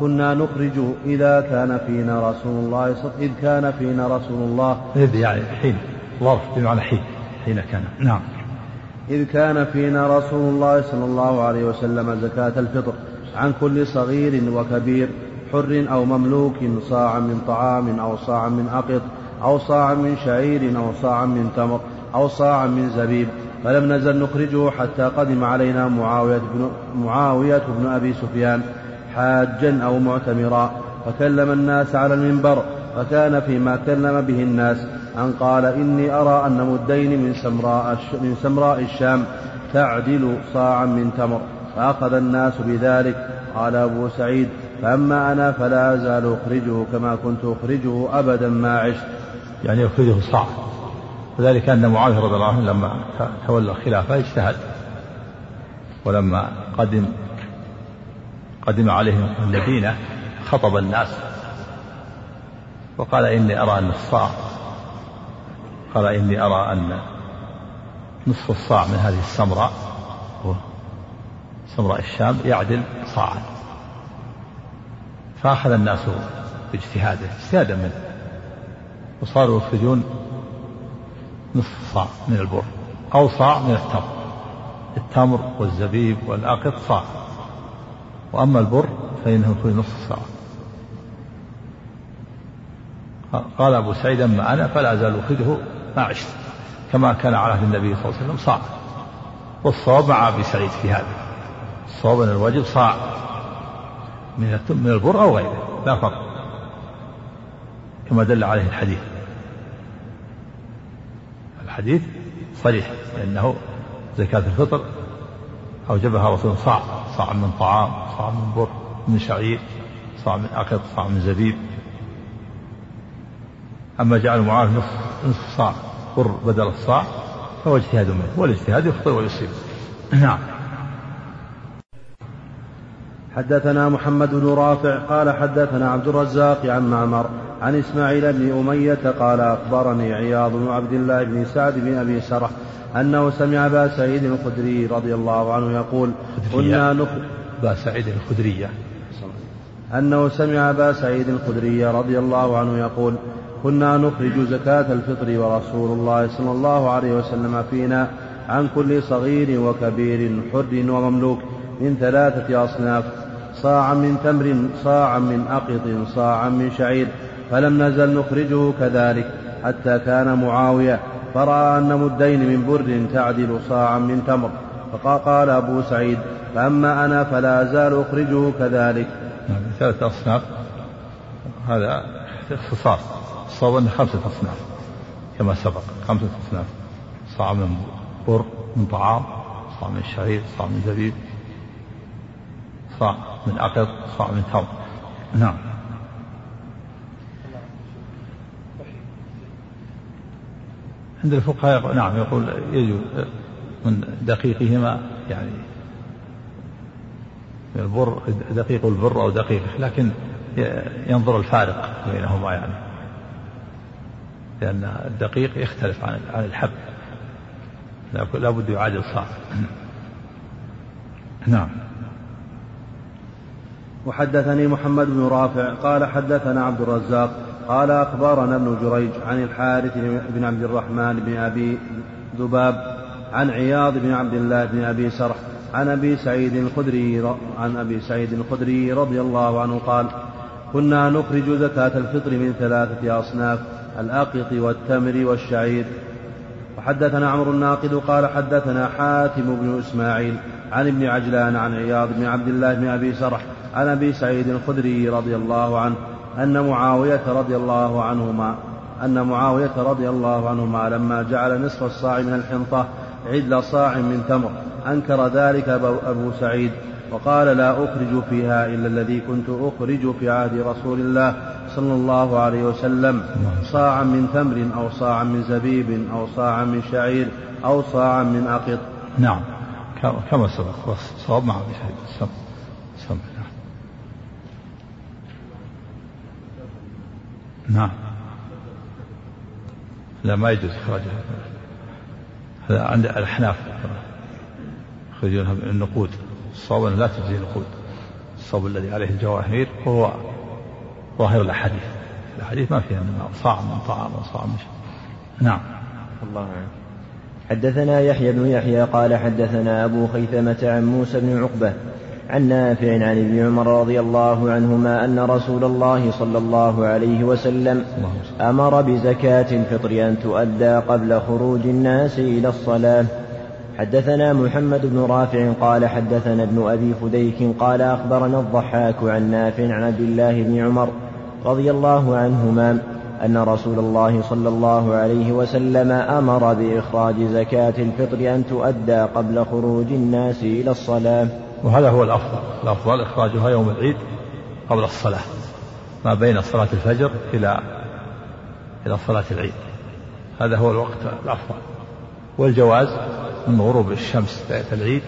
Speaker 1: كنا نخرج إذا كان فينا رسول الله إذ كان فينا رسول الله.
Speaker 2: إذ يعني حين ظرف بمعنى حين حين كان. نعم.
Speaker 1: إذ كان فينا رسول الله صلى الله عليه وسلم زكاة الفطر عن كل صغير وكبير حر أو مملوك صاعا من طعام أو صاعا من أقط أو صاعا من شعير أو صاعا من تمر أو صاعا من زبيب فلم نزل نخرجه حتى قدم علينا معاوية بن, معاوية بن أبي سفيان حاجا أو معتمرا فكلم الناس على المنبر فكان فيما كلم به الناس أن قال إني أرى أن مدين من سمراء, من سمراء الشام تعدل صاعا من تمر فأخذ الناس بذلك. قال أبو سعيد فأما أنا فلا أزال أخرجه كما كنت أخرجه أبدا ما عشت.
Speaker 2: يعني يخرجه صاع وذلك أن معاوية رضي الله عنه لما تولى الخلافة اجتهد. ولما قدم قدم عليهم المدينة خطب الناس. وقال إني أرى أن الصاع قال إني أرى أن نصف الصاع من هذه السمراء سمراء الشام يعدل صاعا. فأخذ الناس باجتهاده اجتهادا منه. وصاروا يخرجون نصف صاع من البر أو صاع من التمر. التمر والزبيب والأقط صاع. وأما البر فإنه يخرج نصف صاع. قال أبو سعيد أما أنا فلا أزال أخرجه ما عشت كما كان على عهد النبي صلى الله عليه وسلم صاع. والصواب مع أبي سعيد في هذا. الصواب أن الواجب صاع من من البر أو غيره لا فرق. كما دل عليه الحديث. الحديث صريح لأنه زكاة الفطر أوجبها رسول صاع صاع من طعام صاع من بر من شعير صاع من أقط صاع من زبيب. أما جعل معاه نصف نصف صاع بر بدل الصاع فهو اجتهاد منه والاجتهاد يخطئ ويصيب. نعم.
Speaker 1: حدثنا محمد بن رافع قال حدثنا عبد الرزاق عن معمر عن إسماعيل بن أمية قال أخبرني عياض بن عبد الله بن سعد بن أبي سرح أنه سمع أبا سعيد الخدري رضي الله عنه يقول
Speaker 2: كنا نخرج أبا سعيد الخدريه
Speaker 1: أنه سمع أبا سعيد الخدري رضي الله عنه يقول كنا نخرج زكاة الفطر ورسول الله صلى الله عليه وسلم فينا عن كل صغير وكبير حر ومملوك من ثلاثة أصناف صاعا من تمر صاعا من أقط صاعا من شعير فلم نزل نخرجه كذلك حتى كان معاوية فرأى أن مدين من بر تعدل صاعا من تمر فقال أبو سعيد فأما أنا فلا أزال أخرجه كذلك.
Speaker 2: نعم ثلاثة أصناف. هذا اختصار الصواب أنه خمسة أصناف كما سبق خمسة أصناف صاع من بر من طعام صاع من شعير صاع من زبيب. صاع من أقط صاع من تمر نعم. عند الفقهاء نعم يقول يجوز. من دقيقهما يعني البر دقيق البر أو دقيقه لكن ينظر الفارق بينهما يعني. لأن الدقيق يختلف عن عن الحب. لا بد يعادل صاع. نعم.
Speaker 1: وحدثني محمد بن رافع قال حدثنا عبد الرزاق قال أخبرنا ابن جريج عن الحارث بن عبد الرحمن بن أبي ذباب عن عياض بن عبد الله بن أبي سرح عن أبي سعيد الخدري عن أبي سعيد الخدري رضي الله عنه قال كنا نخرج زكاة الفطر من ثلاثة أصناف الأقط والتمر والشعير وحدثنا عمرو الناقد قال حدثنا حاتم بن إسماعيل عن ابن عجلان عن عياض بن عبد الله بن أبي سرح عن أبي سعيد الخدري رضي الله عنه أن معاوية رضي الله عنهما أن معاوية رضي الله عنهما لما جعل نصف الصاع من الحنطة عدل صاع من تمر أنكر ذلك أبو سعيد وقال لا أخرج فيها إلا الذي كنت أخرج في عهد رسول الله صلى الله عليه وسلم صاعا من تمر أو صاعا من زبيب أو صاعا من شعير أو صاعا من أقط
Speaker 2: نعم. كما سبق. صواب مع أبي سعيد سم نعم. لا ما يجوز إخراجها هذا. عند الأحناف. يخرجونها من النقود. الصواب لا تجزي نقود الصواب الذي عليه الجواهير هو ظاهر الأحاديث. الأحاديث ما فيها إنما صاع من طعام وصاع من نعم.
Speaker 4: الله عنه حدثنا يحيى بن يحيى قال حدثنا أبو خيثمة عن موسى بن عقبة عن نافع عن ابن عمر رضي الله عنهما أن رسول الله صلى الله عليه وسلم أمر بزكاة الفطر أن تؤدى قبل خروج الناس إلى الصلاة. حدثنا محمد بن رافع قال حدثنا ابن أبي فديك قال أخبرنا الضحاك عن نافع عن عبد الله بن عمر رضي الله عنهما أن رسول الله صلى الله عليه وسلم أمر بإخراج زكاة الفطر أن تؤدى قبل خروج الناس إلى الصلاة.
Speaker 2: وهذا هو الأفضل. الأفضل إخراجها يوم العيد قبل الصلاة ما بين صلاة الفجر إلى إلى صلاة العيد. هذا هو الوقت الأفضل. والجواز؟ من غروب الشمس ليلة العيد.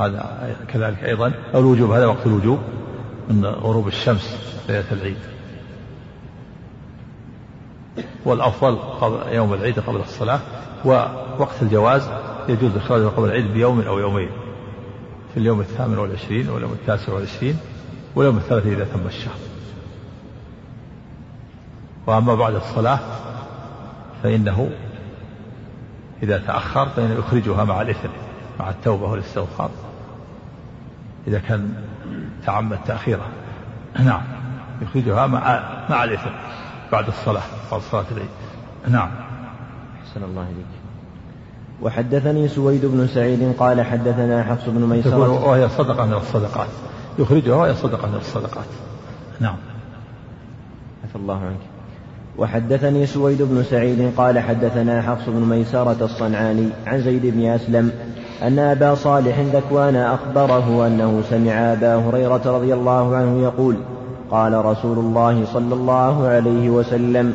Speaker 2: هذا كذلك أيضا. الوجوب هذا وقت الوجوب من غروب الشمس ليلة العيد. والأفضل قبل يوم العيد قبل الصلاة ووقت الجواز يجوز إخراجه قبل العيد بيوم أو يومين. في اليوم الثامن والعشرين واليوم التاسع والعشرين واليوم الثالث إذا تم الشهر. وأما بعد الصلاة فإنه إذا تأخر فإنه يخرجها مع الإثم مع التوبة والاستغفار. إذا كان تعمد تأخيرها نعم. يخرجها مع مع الإثم بعد الصلاة بعد صلاة العيد. نعم.
Speaker 4: أحسن الله إليك. وحدثني سويد بن سعيد قال حدثنا حفص بن ميسرة.
Speaker 2: وهي صدقة من الصدقات. يخرجها وهي صدقة من الصدقات. نعم.
Speaker 4: عفى الله عنك. وحدثني سويد بن سعيد قال حدثنا حفص بن ميسرة الصنعاني عن زيد بن أسلم أن أبا صالح ذكوان أخبره أنه سمع أبا هريرة رضي الله عنه يقول قال رسول الله صلى الله عليه وسلم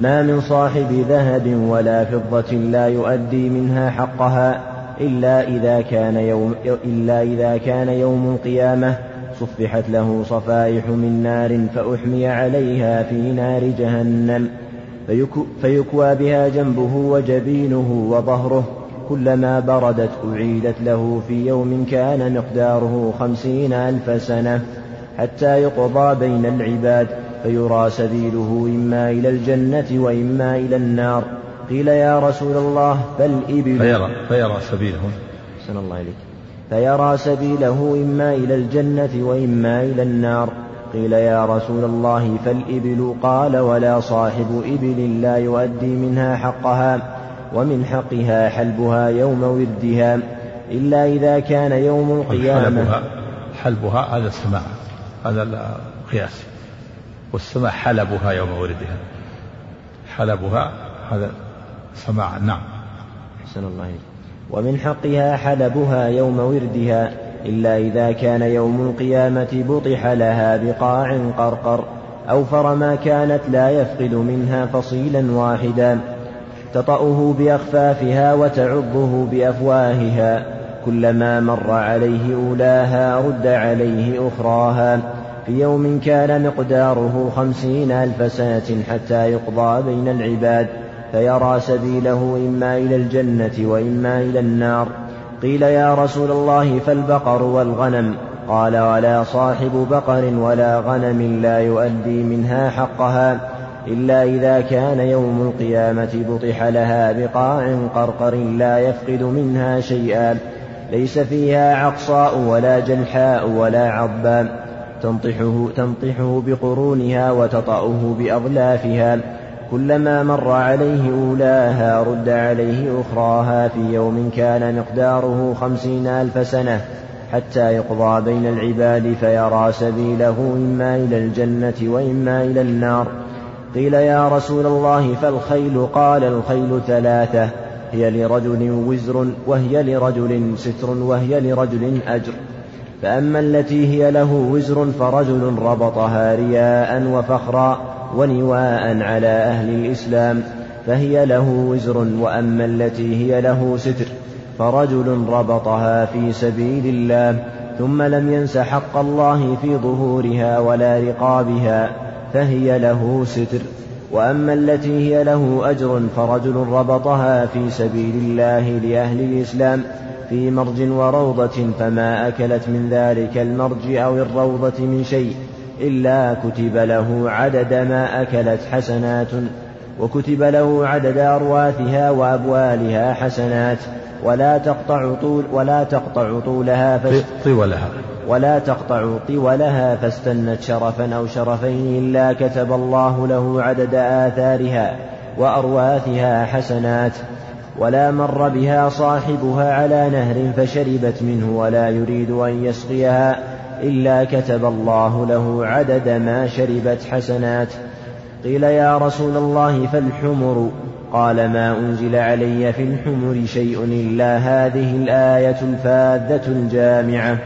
Speaker 4: ما من صاحب ذهب ولا فضة لا يؤدي منها حقها إلا إذا كان يوم إلا إذا كان يوم القيامة صفحت له صفائح من نار فأحمي عليها في نار جهنم. فيكوى بها جنبه وجبينه وظهره. كلما بردت أعيدت له في يوم كان مقداره خمسين ألف سنة. حتى يقضى بين العباد فيرى سبيله إما إلى الجنة وإما إلى النار. قيل يا رسول الله فالإبل
Speaker 2: فيرى, فيرى سبيله.
Speaker 4: الله إليك. فيرى سبيله إما إلى الجنة وإما إلى النار. قيل يا رسول الله فالإبل قال ولا صاحب إبل لا يؤدي منها حقها ومن حقها حلبها يوم وردها إلا إذا كان يوم القيامة.
Speaker 2: حلبها, حلبها هذا السماع هذا القياس. والسماع حلبها يوم وردها. حلبها هذا سماع نعم.
Speaker 4: أحسن الله إليك. ومن حقها حلبها يوم وردها إلا إذا كان يوم القيامة بطح لها بقاع قرقر أوفر ما كانت لا يفقد منها فصيلا واحدا تطأه بأخفافها وتعضه بأفواهها كلما مر عليه أولاها رد عليه أخراها في يوم كان مقداره خمسين ألف سنة حتى يقضى بين العباد فيرى سبيله إما إلى الجنة وإما إلى النار. قيل يا رسول الله فالبقر والغنم. قال ولا صاحب بقر ولا غنم لا يؤدي منها حقها إلا إذا كان يوم القيامة بطح لها بقاع قرقر لا يفقد منها شيئا. ليس فيها عقصاء ولا جلحاء ولا عضبان تنطحه, تنطحه بقرونها وتطأه بأظلافها كلما مر عليه أولاها رد عليه أخراها في يوم كان مقداره خمسين ألف سنة حتى يقضى بين العباد فيرى سبيله إما إلى الجنة وإما إلى النار. قيل يا رسول الله فالخيل؟ قال الخيل ثلاثة هي لرجل وزر وهي لرجل ستر وهي لرجل أجر. فأما التي هي له وزر فرجل ربطها رياء وفخرا. ونواء على أهل الإسلام فهي له وزر وأما التي هي له ستر فرجل ربطها في سبيل الله ثم لم ينس حق الله في ظهورها ولا رقابها فهي له ستر وأما التي هي له أجر فرجل ربطها في سبيل الله لأهل الإسلام في مرج وروضة فما أكلت من ذلك المرج أو الروضة من شيء. إلا كتب له عدد ما أكلت حسنات وكتب له عدد أرواثها وأبوالها حسنات ولا تقطع طول ولا تقطع طولها
Speaker 2: طولها.
Speaker 4: ولا تقطع طولها فاستنت شرفا أو شرفين إلا كتب الله له عدد آثارها وأرواثها حسنات ولا مر بها صاحبها على نهر فشربت منه ولا يريد أن يسقيها. إلا كتب الله له عدد ما شربت حسنات. قيل يا رسول الله فالحمر. قال ما أنزل علي في الحمر شيء إلا هذه الآية الفاذة الجامعة.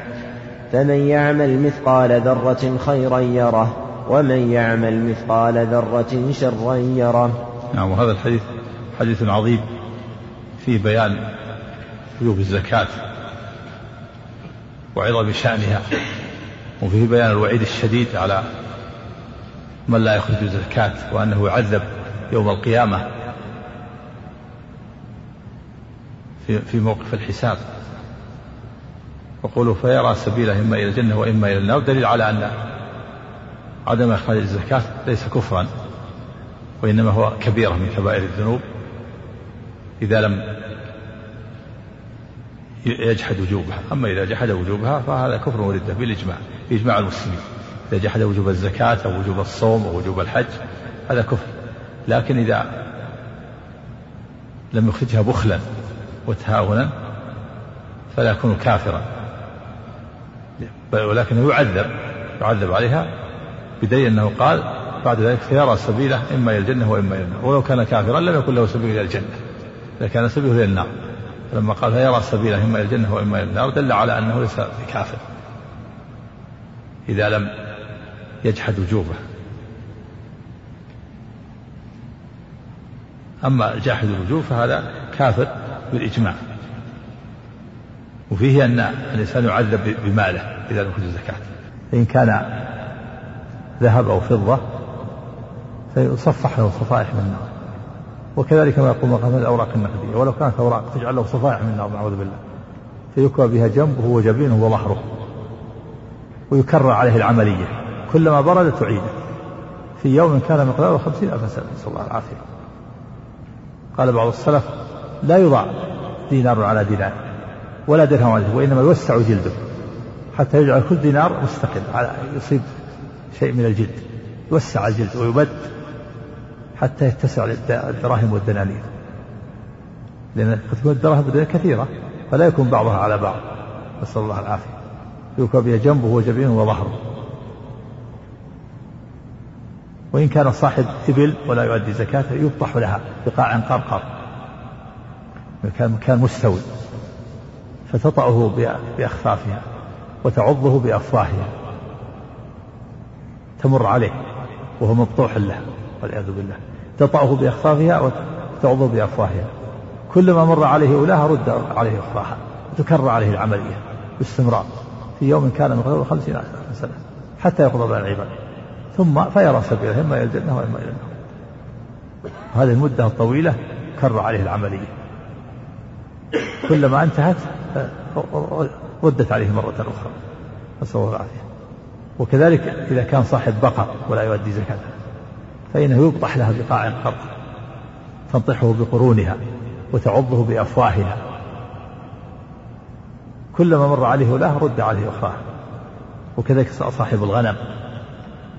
Speaker 4: فمن يعمل مثقال ذرة خيرا يره ومن يعمل مثقال ذرة شرا يره.
Speaker 2: نعم وهذا الحديث حديث عظيم في بيان وجوب الزكاة وعظم شأنها. وفيه بيان الوعيد الشديد على من لا يخرج الزكاة وأنه يعذب يوم القيامة في في موقف الحساب. وقوله فيرى سبيله إما إلى الجنة وإما إلى النار. دليل على أن عدم إخراج الزكاة ليس كفرا وإنما هو كبيرة من كبائر الذنوب. إذا لم يجحد وجوبها أما إذا جحد وجوبها فهذا كفر وردة بالإجماع. بإجماع المسلمين. إذا جحد وجوب الزكاة أو وجوب الصوم أو وجوب الحج هذا كفر. لكن إذا لم يخرجها بخلا وتهاونا فلا يكون كافرا. ولكنه يعذب يعذب عليها بدليل أنه قال بعد ذلك فيرى سبيله إما إلى الجنة وإما إلى النار. ولو كان كافرا لم يكن له سبيل إلى الجنة. إذا كان سبيله إلى النار. لما قال فيرى سبيله إما إلى الجنة وإما إلى النار دل على أنه ليس بكافر. إذا لم يجحد وجوبه. أما جاحد الوجوب فهذا كافر بالإجماع. وفيه أن الإنسان يعذب بماله إذا لم يخرج الزكاة. فإن كان ذهب أو فضة فيصفح له صفائح من النار. وكذلك ما يقول مقام الأوراق النقدية. ولو كانت أوراق تجعل له صفائح من النار نعوذ بالله. فيكوى بها جنبه وجبينه وظهره. ويكرر عليه العملية. كلما برد تعيده في يوم كان مقداره خمسين ألف سنة. نسأل الله العافية. قال بعض السلف لا يضع دينار على دينار ولا درهم على درهم وإنما يوسع جلده حتى يجعل كل دينار مستقل على يصيب شيء من الجلد. يوسع الجلد ويبد حتى يتسع الدراهم والدنانير. لأن تكون الدراهم كثيرة فلا يكون بعضها على بعض. نسأل الله العافية. يوكى بها جنبه وجبينه وظهره. وإن كان صاحب إبل ولا يؤدي زكاته يبطح لها بقاع قرقر. مكان مكان مستوي. فتطأه بأخفافها وتعضه بأفواهها تمر عليه وهو مبطوح لها والعياذ بالله. تطأه بأخفافها وتعضه بأفواهها كلما مر عليه أولاها رد عليه أخراها وتكرر عليه العملية باستمرار. في يوم كان مقداره خمسين ألف سنة حتى يقضى بين العباد. ثم فيرى سبيله إما إلى الجنة وإما إلى النار هذه المدة الطويلة كرر عليه العملية. كلما انتهت ردت عليه مرة أخرى. نسأل الله العافية. وكذلك إذا كان صاحب بقر ولا يؤدي زكاتها فإنه يبطح لها بقاع قرق تنطحه بقرونها وتعضه بأفواهها. كلما مر عليه له رد عليه أخرى وكذلك صاحب الغنم.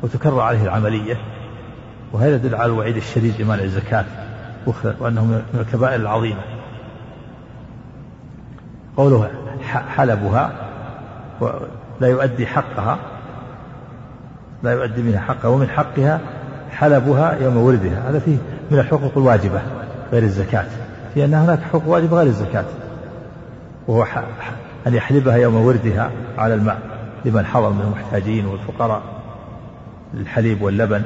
Speaker 2: وتكرر عليه العملية. وهذا يدل على الوعيد الشديد لمنع الزكاة. وأنه من الكبائر العظيمة. قوله حلبها. لا يؤدي حقها. لا يؤدي منها حقها. ومن حقها حلبها يوم ولدها. هذا فيه من الحقوق الواجبة غير الزكاة. في أن هناك حقوق واجبة غير الزكاة. وهو أن يحلبها يوم وردها على الماء لمن حضر من المحتاجين والفقراء للحليب واللبن.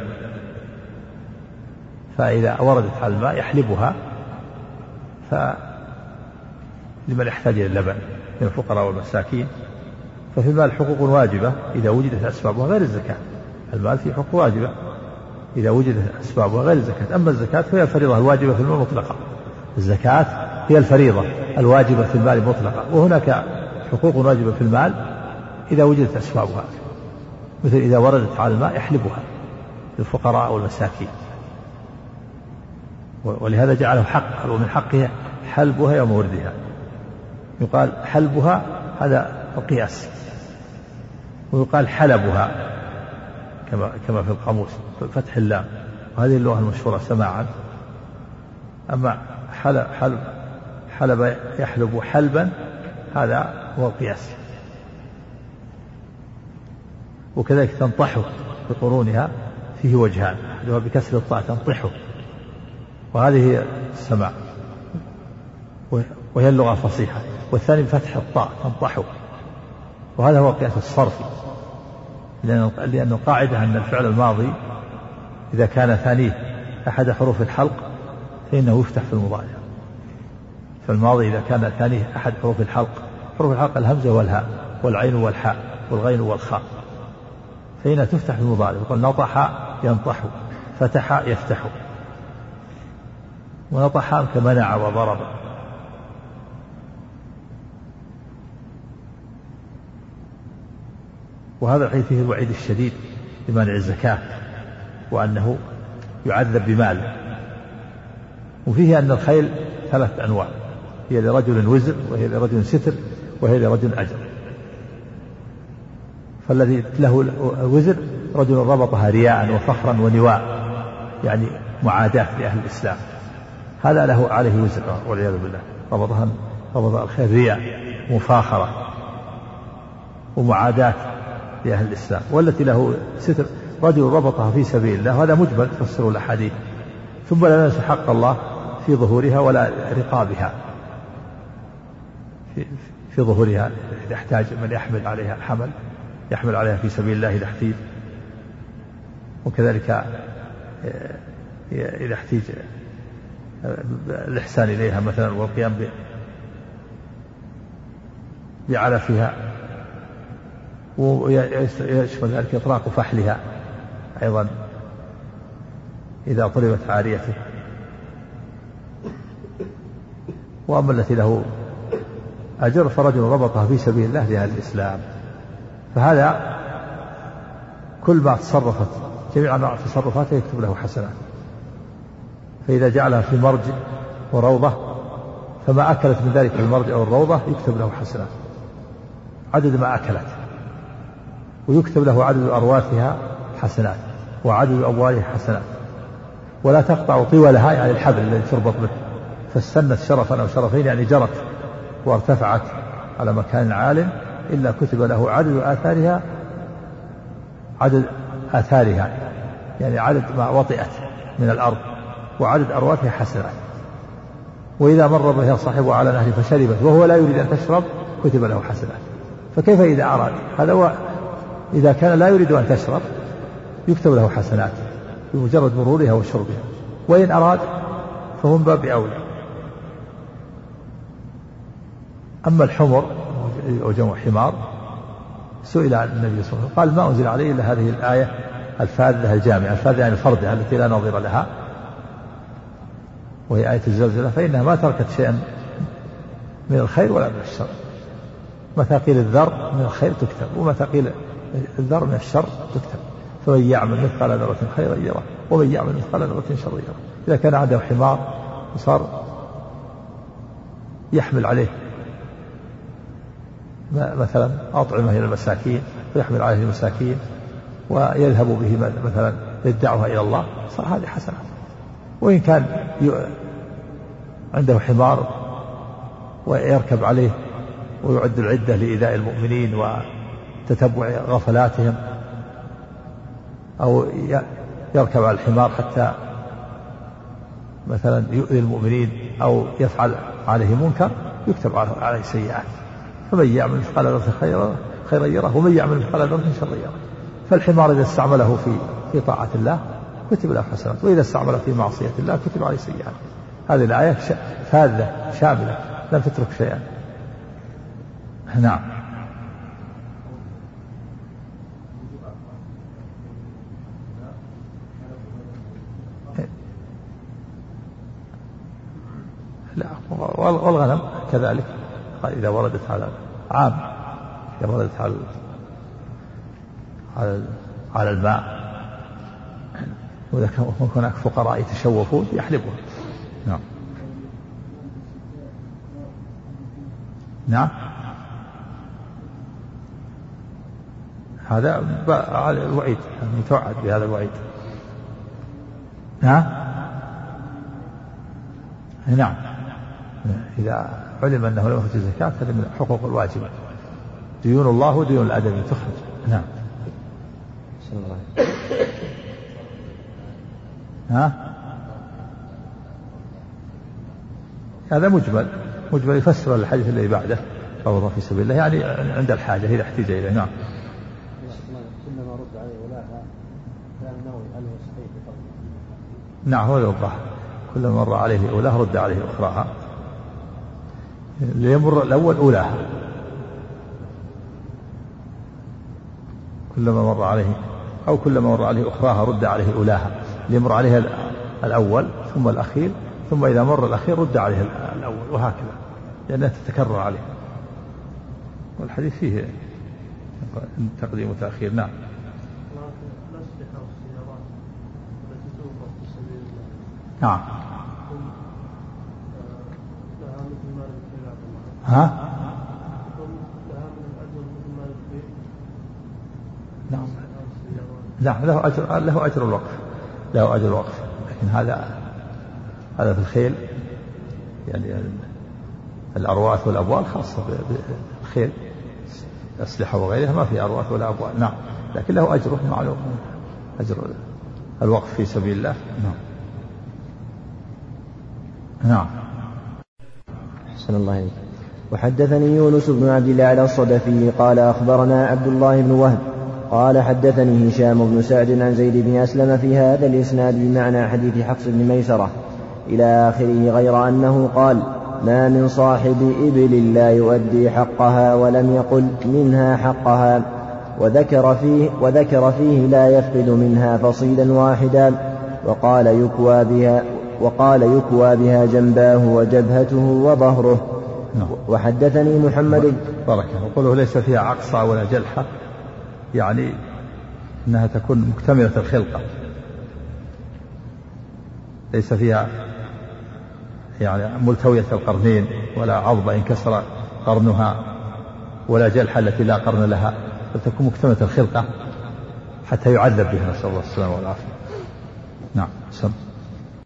Speaker 2: فإذا وردت على الماء يحلبها ف لمن يحتاج إلى اللبن من الفقراء والمساكين. ففي المال حقوق واجبة إذا وجدت أسبابها غير الزكاة. المال فيه حقوق واجبة إذا وجدت أسبابها غير الزكاة. أما الزكاة فهي الفريضة الواجبة في المال مطلقة. الزكاة هي الفريضة الواجبة في المال مطلقة. وهناك حقوق واجبة في المال إذا وجدت أسبابها مثل إذا وردت على الماء يحلبها للفقراء والمساكين. ولهذا جعله حق ومن حقه حلبها يوم وردها. يقال حلبها هذا القياس. ويقال حلبها كما كما في القاموس فتح اللام. وهذه اللغة المشهورة سماعا. أما حلب حلب حلب يحلب حلبا هذا هو القياس وكذلك تنطح بقرونها فيه وجهان أحدها بكسر الطاء تنطح وهذه السماع وهي اللغة الفصيحة. والثاني بفتح الطاء تنطح وهذا هو قياس الصرف. لأن القاعدة أن الفعل الماضي إذا كان ثانية أحد حروف الحلق فإنه يفتح في المضارع. فالماضي إذا كان ثانية أحد حروف الحلق حروف الحلق الهمزة والهاء والعين والحاء والغين والخاء. فإنها تفتح المضارع يقول نطح ينطح فتح يفتح. ونطح كمنع وضرب. وهذا الحديث فيه الوعيد الشديد لمانع الزكاة وأنه يعذب بماله وفيه أن الخيل ثلاث أنواع هي لرجل وزر وهي لرجل ستر. وهي لرجل أجر. فالذي له وزر رجل ربطها رياء وفخرا ونواء يعني معاداة لأهل الإسلام. هذا له عليه وزر والعياذ بالله. ربطها ربط الخير رياء مفاخرة ومعاداة لأهل الإسلام. والتي له ستر رجل ربطها في سبيل الله وهذا مجمل تفسر الأحاديث. ثم لا ننسى حق الله في ظهورها ولا رقابها. في, في ظهورها إذا احتاج من يحمل عليها حمل يحمل عليها في سبيل الله إذا احتيج. وكذلك إذا احتيج الإحسان إليها مثلا والقيام بعلفها. ويشمل ذلك إطراق فحلها أيضا إذا طلبت عاريته. وأما التي له أجر فرجل ربطها في سبيل الله لأهل الإسلام. فهذا كل ما تصرفت جميع تصرفاته يكتب له حسنات فإذا جعلها في مرج وروضة فما أكلت من ذلك المرج أو الروضة يكتب له حسنات عدد ما أكلت. ويكتب له عدد أرواثها حسنات وعدد أموالها حسنات ولا تقطع طولها يعني الحبل الذي تربط به. فاستنت شرفا أو شرفين يعني جرت. وارتفعت على مكان عال إلا كتب له عدد آثارها عدد آثارها يعني عدد ما وطئت من الأرض وعدد أرواتها حسنات وإذا مر بها صاحبه على نهر فشربت وهو لا يريد أن تشرب كتب له حسنات فكيف إذا أراد؟ هذا هو إذا كان لا يريد أن تشرب يكتب له حسنات بمجرد مرورها وشربها. وإن أراد فهم باب أولى. أما الحمر أو جمع حمار سئل عن النبي صلى الله عليه وسلم قال ما أنزل عليه إلا هذه الآية الفاذة الجامعة الفاذة يعني الفردة التي لا نظير لها وهي آية الزلزلة فإنها ما تركت شيئا من الخير ولا من الشر. مثاقيل الذر من الخير تكتب ومثاقيل الذر من الشر تكتب. فمن يعمل مثقال ذرة خيرا يره ومن يعمل مثقال ذرة شرا يره. إذا كان عنده حمار وصار يحمل عليه مثلا أطعمة إلى المساكين ويحمل عليه المساكين ويذهب به مثلا للدعوة إلى الله. صار هذه حسنة. وإن كان عنده حمار ويركب عليه ويعد العدة لإيذاء المؤمنين وتتبع غفلاتهم أو يركب على الحمار حتى مثلا يؤذي المؤمنين أو يفعل عليه منكر يكتب عليه سيئات فمن يعمل مثقال ذرة خيرا خيرا يره ومن يعمل مثقال ذرة شرا يره. فالحمار إذا استعمله في في طاعة الله كتب له حسنات وإذا استعمله في معصية الله كتب عليه سيئات. هذه الآية فاذة شاملة لم تترك شيئا. نعم. لا والغنم كذلك. إذا وردت على عام إذا وردت على على على الماء. وإذا كان هناك فقراء يتشوفون يحلبون. نعم. نعم. هذا الوعيد متوعد بهذا الوعيد. نعم. نعم. إذا علم أنه لم يخرج الزكاة هذا من الحقوق الواجبة ديون الله وديون الآدمي تخرج. نعم. ها؟ هذا مجمل. مجمل يفسر الحديث الذي بعده. فوضى في سبيل الله يعني عند الحاجة إذا احتج إليه. نعم. كلما رد عليه ولاها كان هل هو صحيح نعم هو الظاهر كلما مر عليه أولاه رد عليه أخراها. ليمر الأول أولاها كلما مر عليه أو كلما مر عليه أخراها رد عليه أولاها. ليمر عليه الأول ثم الأخير ثم إذا مر الأخير رد عليه الأول وهكذا. لأنها تتكرر عليه. والحديث فيه تقديم وتأخير. نعم. نعم. ها؟ نعم. نعم له أجر له أجر الوقف له أجر الوقف. لكن هذا هذا في الخيل يعني الأرواث والأبوال خاصة بالخيل. الأسلحة وغيرها ما في أرواث ولا أبوال. نعم. لكن له أجره معلوم. أجر الوقف في سبيل الله. نعم. نعم.
Speaker 4: أحسن الله إليك. وحدثني يونس بن عبد الله على الصدفي قال أخبرنا عبد الله بن وهب قال حدثني هشام بن سعد عن زيد بن أسلم في هذا الإسناد بمعنى حديث حفص بن ميسرة إلى آخره غير أنه قال ما من صاحب إبل لا يؤدي حقها ولم يقل منها حقها وذكر فيه وذكر فيه لا يفقد منها فصيلا واحدا وقال يكوى بها وقال يكوى بها جنباه وجبهته وظهره. وحدثني محمد
Speaker 2: الله وقوله ليس فيها عقصة ولا جلحة يعني أنها تكون مكتملة الخلقة. ليس فيها يعني ملتوية القرنين ولا عظمة انكسر قرنها ولا جلحة التي لا قرن لها. بل تكون مكتملة الخلقة حتى يعذب بها نسأل الله السلامة والعافية. نعم سم.